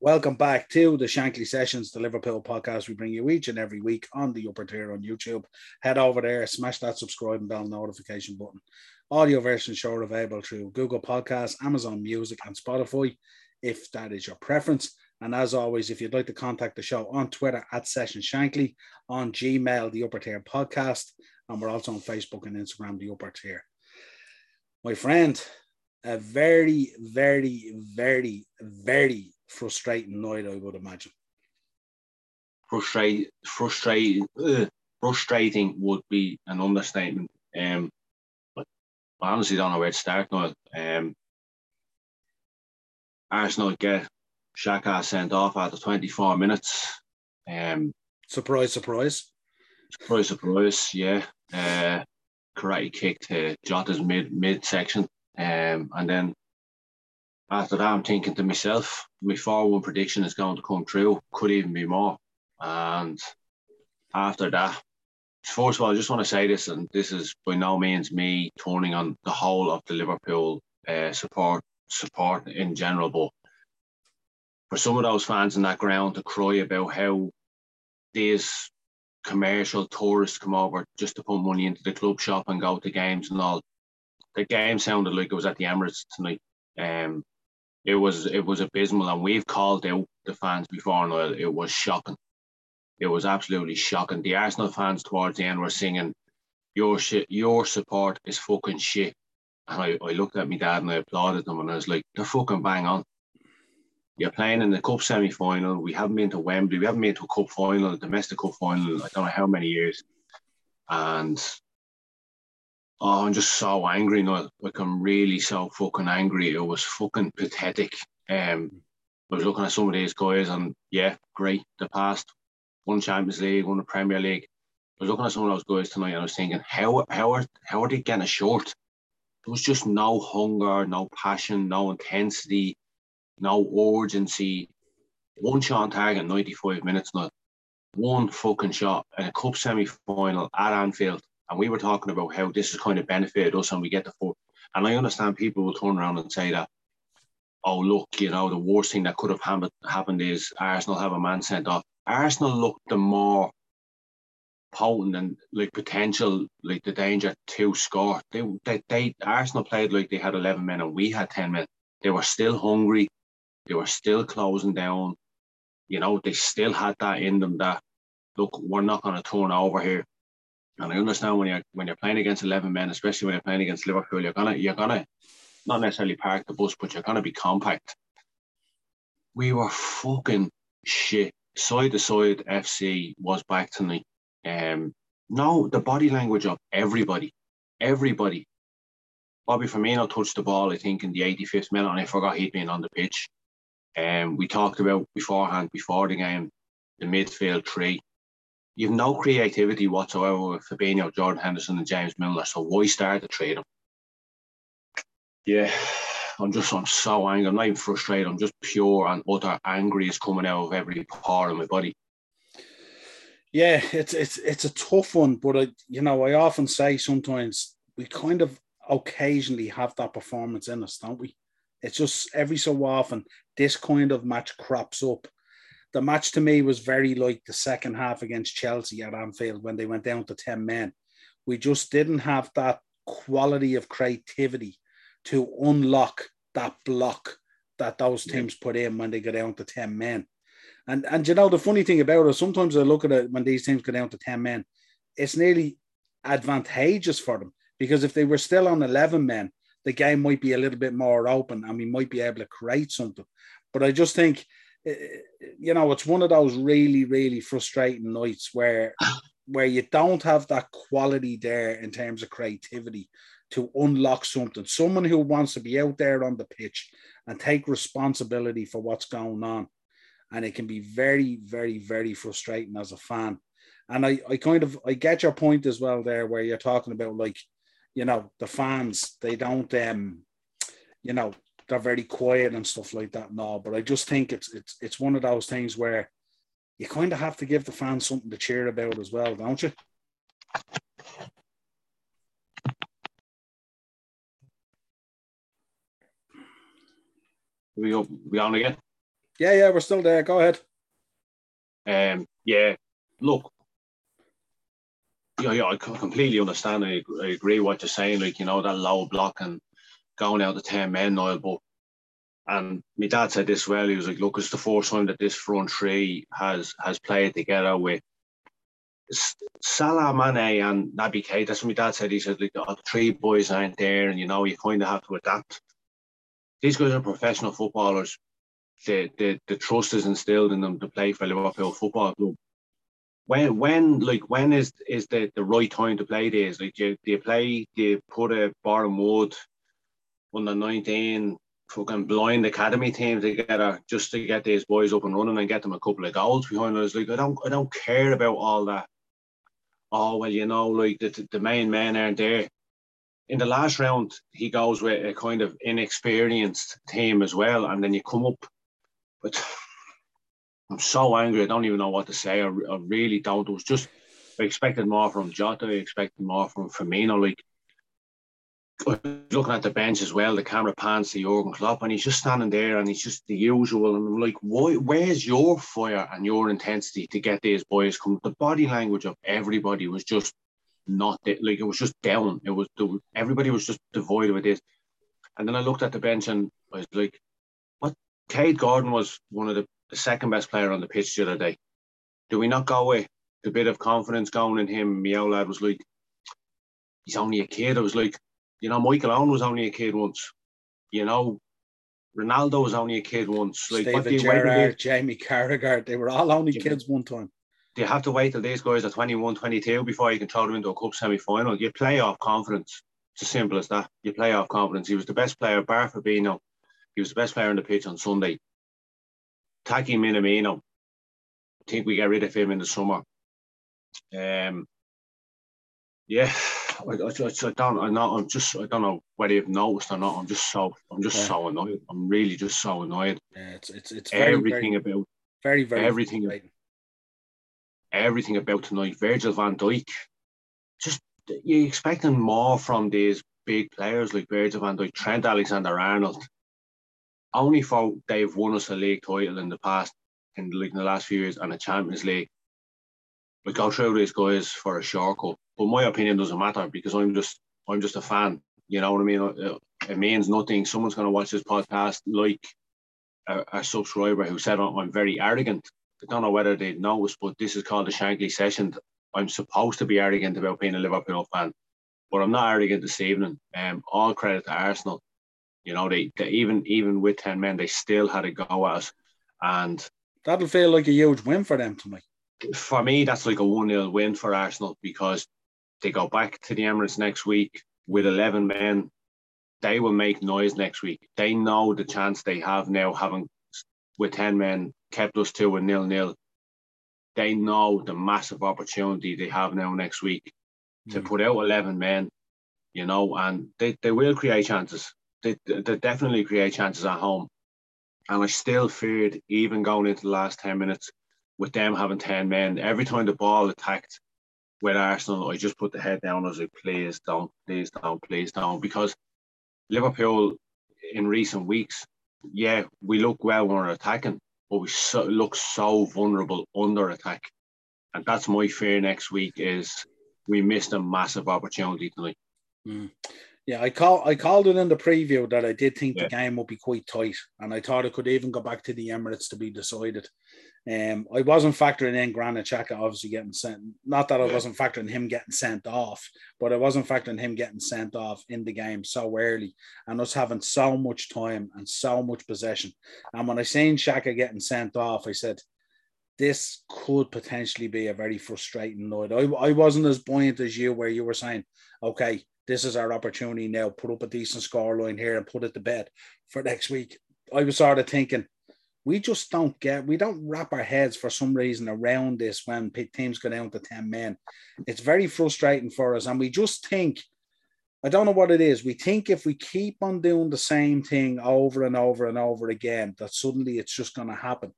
Welcome back to the Shankly Sessions, the Liverpool podcast we bring you each and every week on the upper tier on YouTube. Head over there, smash that subscribe and bell notification button. Audio version show available through Google Podcasts, Amazon Music, and Spotify, if that is your preference. And as always, if you'd like to contact the show on Twitter at Session Shankly, on Gmail, the Upper Tier Podcast, and we're also on Facebook and Instagram, the Upper Tier. My friend, a very, very, very, very frustrating night, I would imagine. Frustrate, frustrating, frustrating would be an understatement. Um, but I honestly don't know where to start now. Um, Arsenal get Xhaka sent off after 24 minutes. Um, surprise, surprise. Surprise, surprise, yeah. Uh, karate kick to Jota's mid mid section. Um, and then after that, I'm thinking to myself, my 4 1 prediction is going to come true, could even be more. And after that, first of all, I just want to say this, and this is by no means me turning on the whole of the Liverpool uh, support support in general, but for some of those fans in that ground to cry about how these commercial tourists come over just to put money into the club shop and go to games and all. The game sounded like it was at the Emirates tonight. Um, it was it was abysmal, and we've called out the fans before, and it was shocking. It was absolutely shocking. The Arsenal fans towards the end were singing, "Your shit, your support is fucking shit." And I, I looked at my dad and I applauded them, and I was like, "They're fucking bang on." You're playing in the cup semi final. We haven't been to Wembley. We haven't been to a cup final, a domestic cup final. I don't know how many years, and Oh, I'm just so angry now. Like I'm really so fucking angry. It was fucking pathetic. Um, I was looking at some of these guys, and yeah, great. The past one Champions League, one Premier League. I was looking at some of those guys tonight, and I was thinking, how how are how are they getting a short? There was just no hunger, no passion, no intensity, no urgency. One shot on target, 95 minutes now. One fucking shot in a cup semi final at Anfield and we were talking about how this has kind of benefited us and we get the four. And I understand people will turn around and say that, oh, look, you know, the worst thing that could have happened is Arsenal have a man sent off. Arsenal looked the more potent and like potential, like the danger to score. They, they, they, Arsenal played like they had 11 men and we had 10 men. They were still hungry. They were still closing down. You know, they still had that in them that, look, we're not going to turn over here. And I understand when you're when you're playing against eleven men, especially when you're playing against Liverpool, you're gonna you're gonna not necessarily park the bus, but you're gonna be compact. We were fucking shit. Side to side FC was back tonight. Um, no, the body language of everybody, everybody. Bobby Firmino touched the ball, I think, in the 85th minute, and I forgot he'd been on the pitch. Um, we talked about beforehand, before the game, the midfield three you've no creativity whatsoever with Fabinho, Jordan Henderson, and James Milner. So why start the trade them? Yeah, I'm just I'm so angry. I'm not even frustrated. I'm just pure and utter angry is coming out of every part of my body. Yeah, it's it's it's a tough one, but I you know I often say sometimes we kind of occasionally have that performance in us, don't we? It's just every so often this kind of match crops up the match to me was very like the second half against Chelsea at Anfield when they went down to 10 men. We just didn't have that quality of creativity to unlock that block that those teams put in when they go down to 10 men. And and you know the funny thing about it, sometimes I look at it when these teams go down to 10 men, it's nearly advantageous for them because if they were still on 11 men, the game might be a little bit more open and we might be able to create something. But I just think you know, it's one of those really, really frustrating nights where where you don't have that quality there in terms of creativity to unlock something. Someone who wants to be out there on the pitch and take responsibility for what's going on. And it can be very, very, very frustrating as a fan. And I, I kind of I get your point as well there where you're talking about like, you know, the fans, they don't um, you know, they're very quiet and stuff like that now. But I just think it's it's it's one of those things where you kind of have to give the fans something to cheer about as well, don't you? We we on again? Yeah, yeah, we're still there. Go ahead. Um, yeah, look, yeah, yeah, I completely understand. I, I agree what you're saying. Like you know that low block and going out to ten men, Niall, but and my dad said this well. He was like, "Look, it's the first time that this front three has has played together with Salah, Mane, and Naby Keita." That's what my dad said. He said, "Like the three boys aren't there, and you know you kind of have to adapt." These guys are professional footballers. The, the the trust is instilled in them to play for Liverpool Football Club. When when like when is is the, the right time to play this? Like do you, do you play? Do you put a Boreham Wood under nineteen fucking blind academy team together just to get these boys up and running and get them a couple of goals behind us. Like I don't I don't care about all that. Oh well, you know, like the, the main men aren't there. In the last round, he goes with a kind of inexperienced team as well, and then you come up. But I'm so angry. I don't even know what to say. I, I really don't. It was just I expected more from Jota. I expected more from Firmino. Like looking at the bench as well, the camera pans to Jurgen Klopp, and he's just standing there, and he's just the usual. And I'm like, why? Where's your fire and your intensity to get these boys come? The body language of everybody was just not like it was just down. It was everybody was just devoid of this. And then I looked at the bench, and I was like, what? Kaide Gordon was one of the, the second best player on the pitch the other day. Do we not go with the bit of confidence going in him? My lad was like, he's only a kid. I was like, you know, Michael Owen was only a kid once. You know, Ronaldo was only a kid once. Like, Steven what Gerrard, Jamie Carragher, they were all only kids one time. Do you have to wait till these guys are 21, 22 before you can throw them into a cup semi final? You play off confidence. It's as simple as that. You play off confidence. He was the best player, bar Fabinho. He was the best player on the pitch on Sunday. Taki Minamino. I think we get rid of him in the summer. Um, yeah, I, I, I, don't, I know, I'm just, I don't know whether you've noticed or not. I'm just so, I'm just yeah. so annoyed. I'm really just so annoyed. Yeah, it's, it's, it's very, everything very, about, very, very, everything, everything about tonight. Virgil Van Dijk, just you're expecting more from these big players like Virgil Van Dijk, Trent Alexander Arnold. Only for they've won us a league title in the past, in the, like, in the last few years, and a Champions League. We go through these guys for a short cut but my opinion doesn't matter because I'm just I'm just a fan. You know what I mean? It means nothing. Someone's going to watch this podcast like a, a subscriber who said I'm very arrogant. I don't know whether they noticed, but this is called the Shankly session. I'm supposed to be arrogant about being a Liverpool fan, but I'm not arrogant this evening. Um, all credit to Arsenal. You know, they, they even even with ten men, they still had a go at us, and that'll feel like a huge win for them to me. For me, that's like a one 0 win for Arsenal because they go back to the Emirates next week with 11 men. They will make noise next week. They know the chance they have now, having with 10 men kept us to a nil nil. They know the massive opportunity they have now next week mm. to put out 11 men, you know, and they, they will create chances. They, they definitely create chances at home. And I still feared, even going into the last 10 minutes, with them having 10 men, every time the ball attacked, with Arsenal, I just put the head down. I was like, please don't, please don't, please don't. Because Liverpool in recent weeks, yeah, we look well when we're attacking, but we so, look so vulnerable under attack. And that's my fear next week is we missed a massive opportunity tonight. Mm. Yeah, I call I called it in the preview that I did think yeah. the game would be quite tight, and I thought it could even go back to the Emirates to be decided. Um, I wasn't factoring in Granit Xhaka obviously getting sent. Not that I wasn't factoring him getting sent off, but I wasn't factoring him getting sent off in the game so early and us having so much time and so much possession. And when I seen Xhaka getting sent off, I said, this could potentially be a very frustrating night. I, I wasn't as buoyant as you, where you were saying, okay, this is our opportunity now, put up a decent scoreline here and put it to bed for next week. I was sort of thinking, we just don't get, we don't wrap our heads for some reason around this when teams go down to 10 men. It's very frustrating for us. And we just think, I don't know what it is. We think if we keep on doing the same thing over and over and over again, that suddenly it's just going to happen.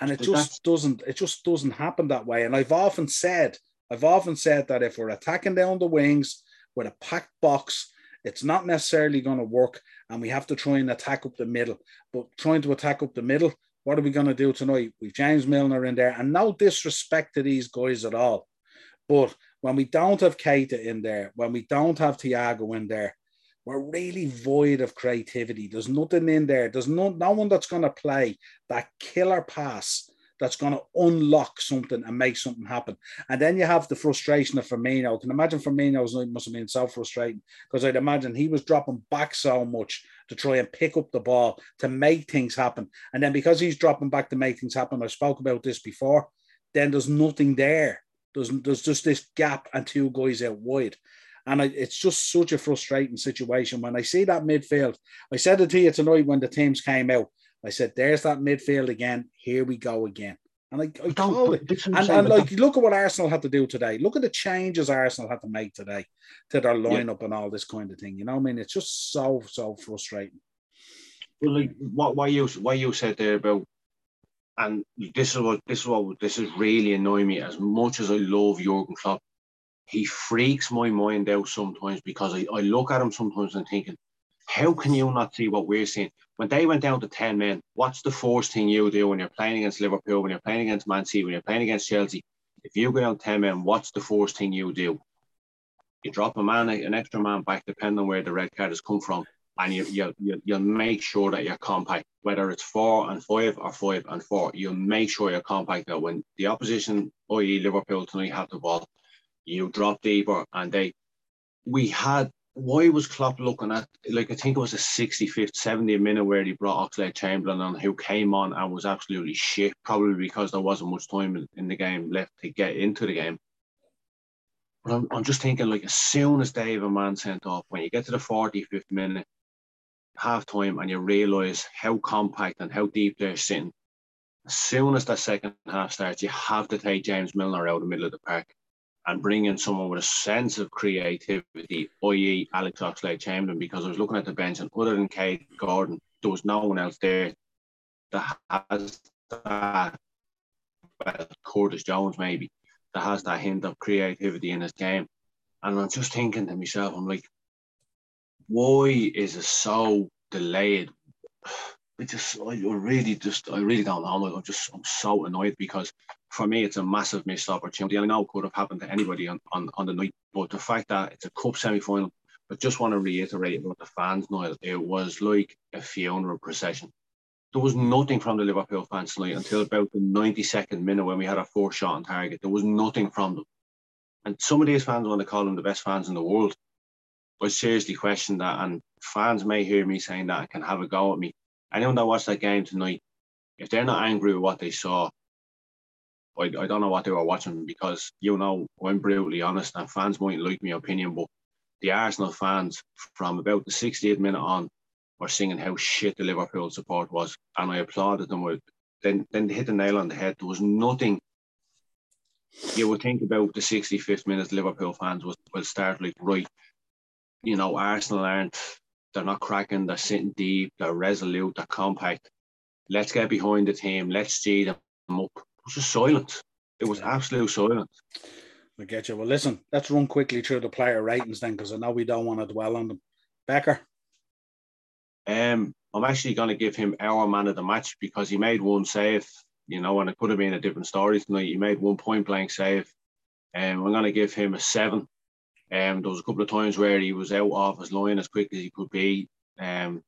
And it just doesn't, it just doesn't happen that way. And I've often said, I've often said that if we're attacking down the wings with a packed box, it's not necessarily going to work, and we have to try and attack up the middle. But trying to attack up the middle what are we going to do tonight? We've James Milner in there, and no disrespect to these guys at all. But when we don't have Keita in there, when we don't have Thiago in there, we're really void of creativity. There's nothing in there. There's no, no one that's going to play that killer pass that's going to unlock something and make something happen. And then you have the frustration of Firmino. I can imagine Firmino's must have been so frustrating because I'd imagine he was dropping back so much to try and pick up the ball to make things happen. And then because he's dropping back to make things happen, I spoke about this before, then there's nothing there. There's, there's just this gap and two guys out wide. And I, it's just such a frustrating situation. When I see that midfield, I said it to you tonight when the teams came out. I said, "There's that midfield again. Here we go again." And I, I call it. And, and like, look at what Arsenal had to do today. Look at the changes Arsenal had to make today to their lineup yeah. and all this kind of thing. You know, I mean, it's just so so frustrating. Well, like what why you why you said there about, and this is what this is what this is really annoying me. As much as I love Jurgen Klopp, he freaks my mind out sometimes because I, I look at him sometimes and thinking, how can you not see what we're seeing? When they went down to 10 men, what's the first thing you do when you're playing against Liverpool, when you're playing against Man City, when you're playing against Chelsea? If you go down 10 men, what's the first thing you do? You drop a man, an extra man back, depending on where the red card has come from, and you, you, you, you make sure that you're compact, whether it's four and five or five and four, You'll make sure you're compact that when the opposition, i.e. Liverpool tonight, have the ball, you drop deeper, and they. We had why was Klopp looking at like I think it was a 65th, 70th minute where he brought Oxlade Chamberlain on who came on and was absolutely shit, probably because there wasn't much time in, in the game left to get into the game. But I'm, I'm just thinking like as soon as Dave a man sent off, when you get to the 45th minute, half time and you realise how compact and how deep they're sitting, as soon as that second half starts, you have to take James Milner out of the middle of the park and bring in someone with a sense of creativity, i.e., Alex Oxlade Chamberlain, because I was looking at the bench and other than Kaide Gordon, there was no one else there that has that, well, Curtis Jones maybe, that has that hint of creativity in his game. And I'm just thinking to myself, I'm like, why is it so delayed? I just, I really just, I really don't know. I'm just, I'm so annoyed because for me, it's a massive missed opportunity. I know it could have happened to anybody on, on, on the night, but the fact that it's a cup semi final, but just want to reiterate about the fans, Niall, it was like a funeral procession. There was nothing from the Liverpool fans tonight until about the 92nd minute when we had a four shot on target. There was nothing from them. And some of these fans want to call them the best fans in the world. I seriously question that. And fans may hear me saying that and can have a go at me. Anyone that watched that game tonight, if they're not angry with what they saw, I, I don't know what they were watching because you know I'm brutally honest and fans might like my opinion, but the Arsenal fans from about the 68th minute on were singing how shit the Liverpool support was, and I applauded them. With then then they hit the nail on the head. There was nothing you would think about the 65th minute. Liverpool fans will, will start like right, you know Arsenal aren't they're not cracking. They're sitting deep. They're resolute. They're compact. Let's get behind the team. Let's see them up was just silent. It was absolute silence. I get you. Well, listen, let's run quickly through the player ratings then, because I know we don't want to dwell on them. Becker. Um, I'm actually going to give him our man of the match because he made one save, you know, and it could have been a different story tonight. He made one point blank save. Um, I'm going to give him a seven. Um, there was a couple of times where he was out off his line as quick as he could be. Um,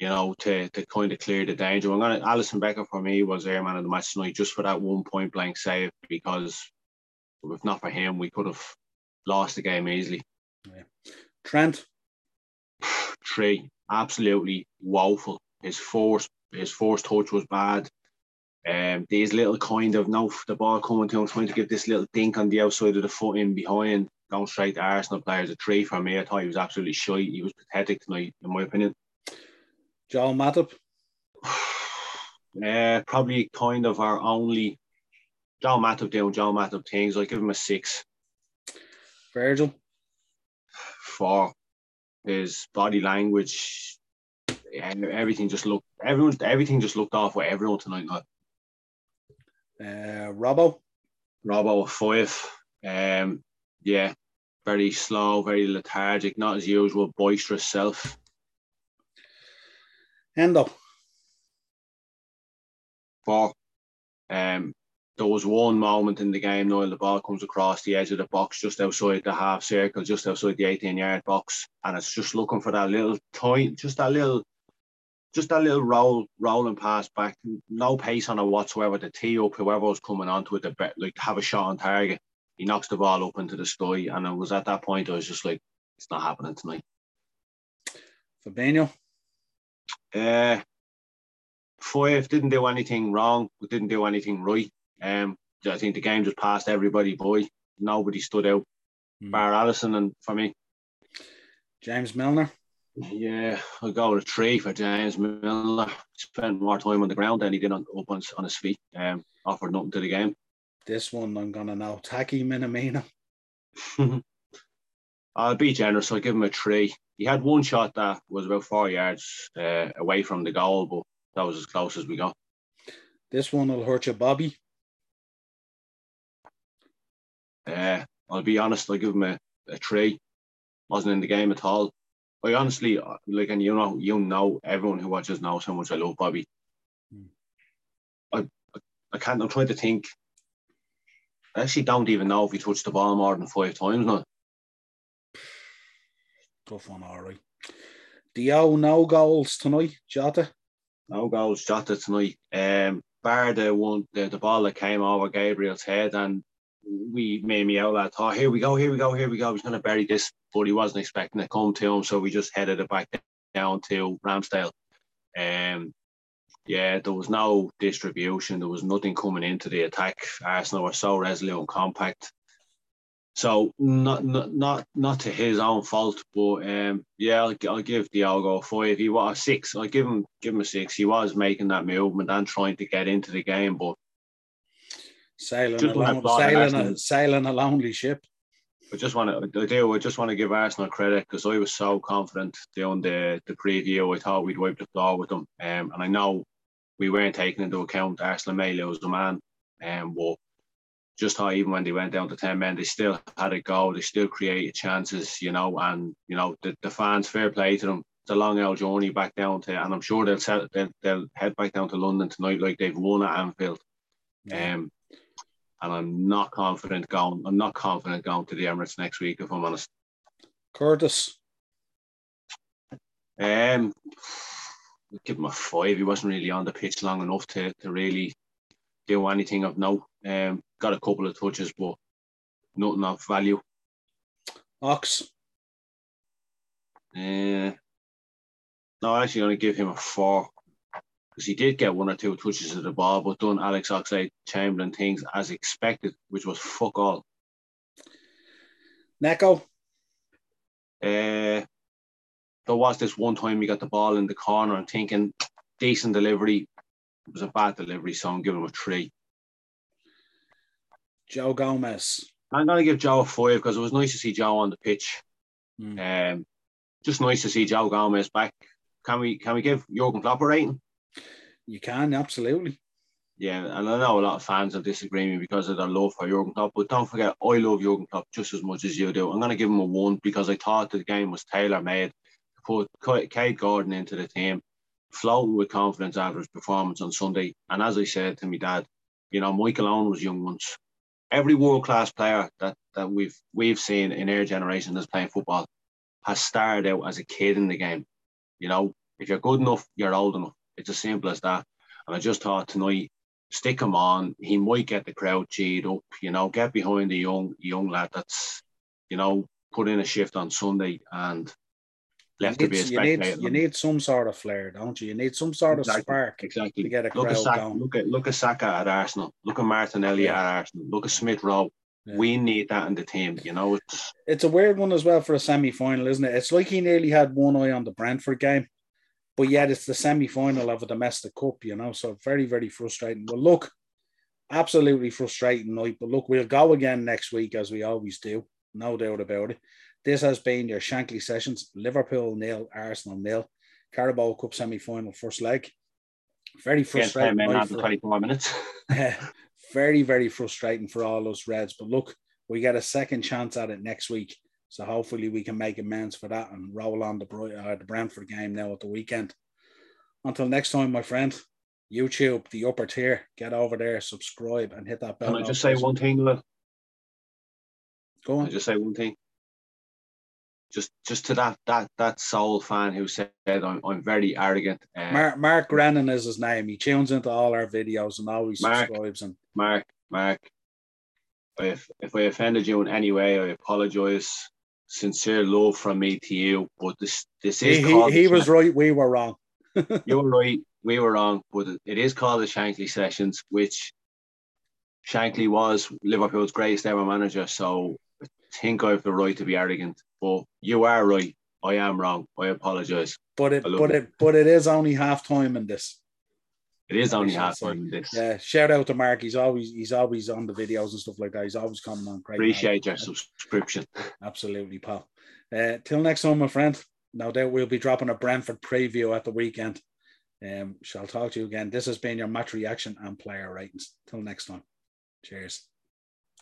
you know, to, to kind of clear the danger. I'm gonna Alisson Becker for me was their man of the match tonight just for that one point blank save because if not for him, we could have lost the game easily. Yeah. Trent. Three, absolutely woeful. His force, his force touch was bad. Um, these little kind of no, the ball coming to him, trying to give this little dink on the outside of the foot in behind, going straight to Arsenal players. A three for me. I thought he was absolutely shy. He was pathetic tonight, in my opinion. Joel Matip? Uh, probably kind of our only Joel Matip doing Joel Matip things. I give him a six. Virgil? Four. His body language, everything just looked everyone everything just looked off with everyone tonight. Not. Uh, Robbo? Robbo a five. Um, yeah, very slow, very lethargic, not as usual, boisterous self. Hendo. four. Um, there was one moment in the game, Noel, the ball comes across the edge of the box just outside the half circle, just outside the 18 yard box, and it's just looking for that little toy, just that little, just that little roll, rolling pass back, no pace on it whatsoever. The tee up, whoever was coming onto it, the like have a shot on target. He knocks the ball up into the sky, and it was at that point I was just like, it's not happening tonight. Fabinho. Uh, five didn't do anything wrong, didn't do anything right. Um, I think the game just passed everybody by. Nobody stood out. Mm. Bar Alisson and for me. James Milner. Yeah, I'll go with a three for James Milner. Spent more time on the ground than he did on, up on, on his feet. Um, offered nothing to the game. This one I'm gonna know. Taki Minamino. I'll be generous. I'll give him a three. He had one shot that was about four yards uh, away from the goal, but that was as close as we got. This one will hurt you, Bobby. Uh, I'll be honest, I'll give him a, a three. Wasn't in the game at all. I honestly like, and you know, you know, everyone who watches knows how much I love Bobby. Hmm. I, I can't. I'm trying to think. I actually don't even know if he touched the ball more than five times now. Tough one, all right. Dio, no goals tonight, Jota. No goals, Jota tonight. Um, bar the one, the, the ball that came over Gabriel's head, and we made me out like, oh, here we go, here we go, here we go. He's going to bury this, but he wasn't expecting it to come to him, so we just headed it back down to Ramsdale. Um, yeah, there was no distribution. There was nothing coming into the attack. Arsenal were so resolute and compact. So not not not not to his own fault, but um, yeah, I'll, I'll give Diogo a five. He was a six. I'll give him give him a six. He was making that movement and trying to get into the game, but sailing along, sailing a, sailing a lonely ship. I just want to, I do, I just want to give Arsenal credit because I was so confident doing the the preview. I thought we'd wipe the floor with them, um, and I know we weren't taking into account Arsenal may lose the man, um, but just how even when they went down to 10 men, they still had a goal, they still created chances, you know, and, you know, the, the fans, fair play to them. It's a long old journey back down to, and I'm sure they'll, set, they'll, they'll head back down to London tonight like they've won at Anfield. Um, and I'm not confident going. I'm not confident going to the Emirates next week, if I'm honest. Curtis. Um, give him a five. He wasn't really on the pitch long enough to, to really do anything of note. Um, got a couple of touches, but nothing of value. Ox. Uh, no, I'm actually going to give him a four because he did get one or two touches of the ball, but done Alex Oxlade Chamberlain things as expected, which was fuck all. Neco. Uh, there was this one time he got the ball in the corner and thinking decent delivery. It was a bad delivery, so I'm giving him a three. Joe Gomez. I'm going to give Joe a five because it was nice to see Joe on the pitch. Mm. Um, just nice to see Joe Gomez back. Can we can we give Jurgen Klopp a rating? You can absolutely. Yeah, and I know a lot of fans are disagreeing because of their love for Jurgen Klopp, but don't forget, I love Jurgen Klopp just as much as you do. I'm going to give him a one because I thought the game was tailor made to put Kaide Gordon into the team, floating with confidence after his performance on Sunday. And as I said to my dad, you know, Michael Owen was young once every world class player that, that we've we've seen in our generation that's playing football has started out as a kid in the game. You know, if you're good enough, you're old enough. It's as simple as that. And I just thought tonight, stick him on. He might get the crowd cheered up. You know, get behind the young young lad that's, you know, put in a shift on Sunday and left you need, to be a spectator. You need, you need some sort of flair, don't you? You need some sort of exactly, spark exactly. to get a look crowd at Saka, going. Look at look at Saka at Arsenal. Look at Martinelli Yeah. at Arsenal. Look at Smith Rowe. Yeah. We need that in the team. You know, it's It's a weird one as well for a semi final, isn't it? It's like he nearly had one eye on the Brentford game, but yet it's the semi final of a domestic cup, you know. So very, very frustrating. But look, absolutely frustrating night. But look, we'll go again next week as we always do, no doubt about it. This has been your Shankly sessions. Liverpool nil, Arsenal nil. Carabao Cup semi final first leg. Very frustrating. ten men night after for- 24 minutes. very, very frustrating for all those Reds. But look, we get a second chance at it next week. So hopefully we can make amends for that and roll on the, uh, the Brentford game now at the weekend. Until next time, my friend, YouTube, the upper tier. Get over there, subscribe, and hit that bell. Can I just say one thing? Go on. Can I just say one thing? Just, just to that that that soul fan who said I'm, I'm very arrogant. Uh, Mark Mark Grennan is his name. He tunes into all our videos and always Mark, subscribes. And Mark, Mark, if if I offended you in any way, I apologize. Sincere love from me to you, but this this is he, he, he was right. We were wrong. you were right. We were wrong, but it is called the Shankly Sessions, which Shankly was Liverpool's greatest ever manager. So I think I have the right to be arrogant. But you are right. I am wrong. I apologize. But it, but it, but it is only half time in this. It is only half time in this. Yeah. Shout out to Mark. He's always he's always on the videos and stuff like that. He's always coming on. Great. Appreciate your subscription. Absolutely, pal. Uh, till next time, my friend. No doubt we'll be dropping a Brentford preview at the weekend. Um, shall talk to you again. This has been your match reaction and player ratings. Till next time. Cheers.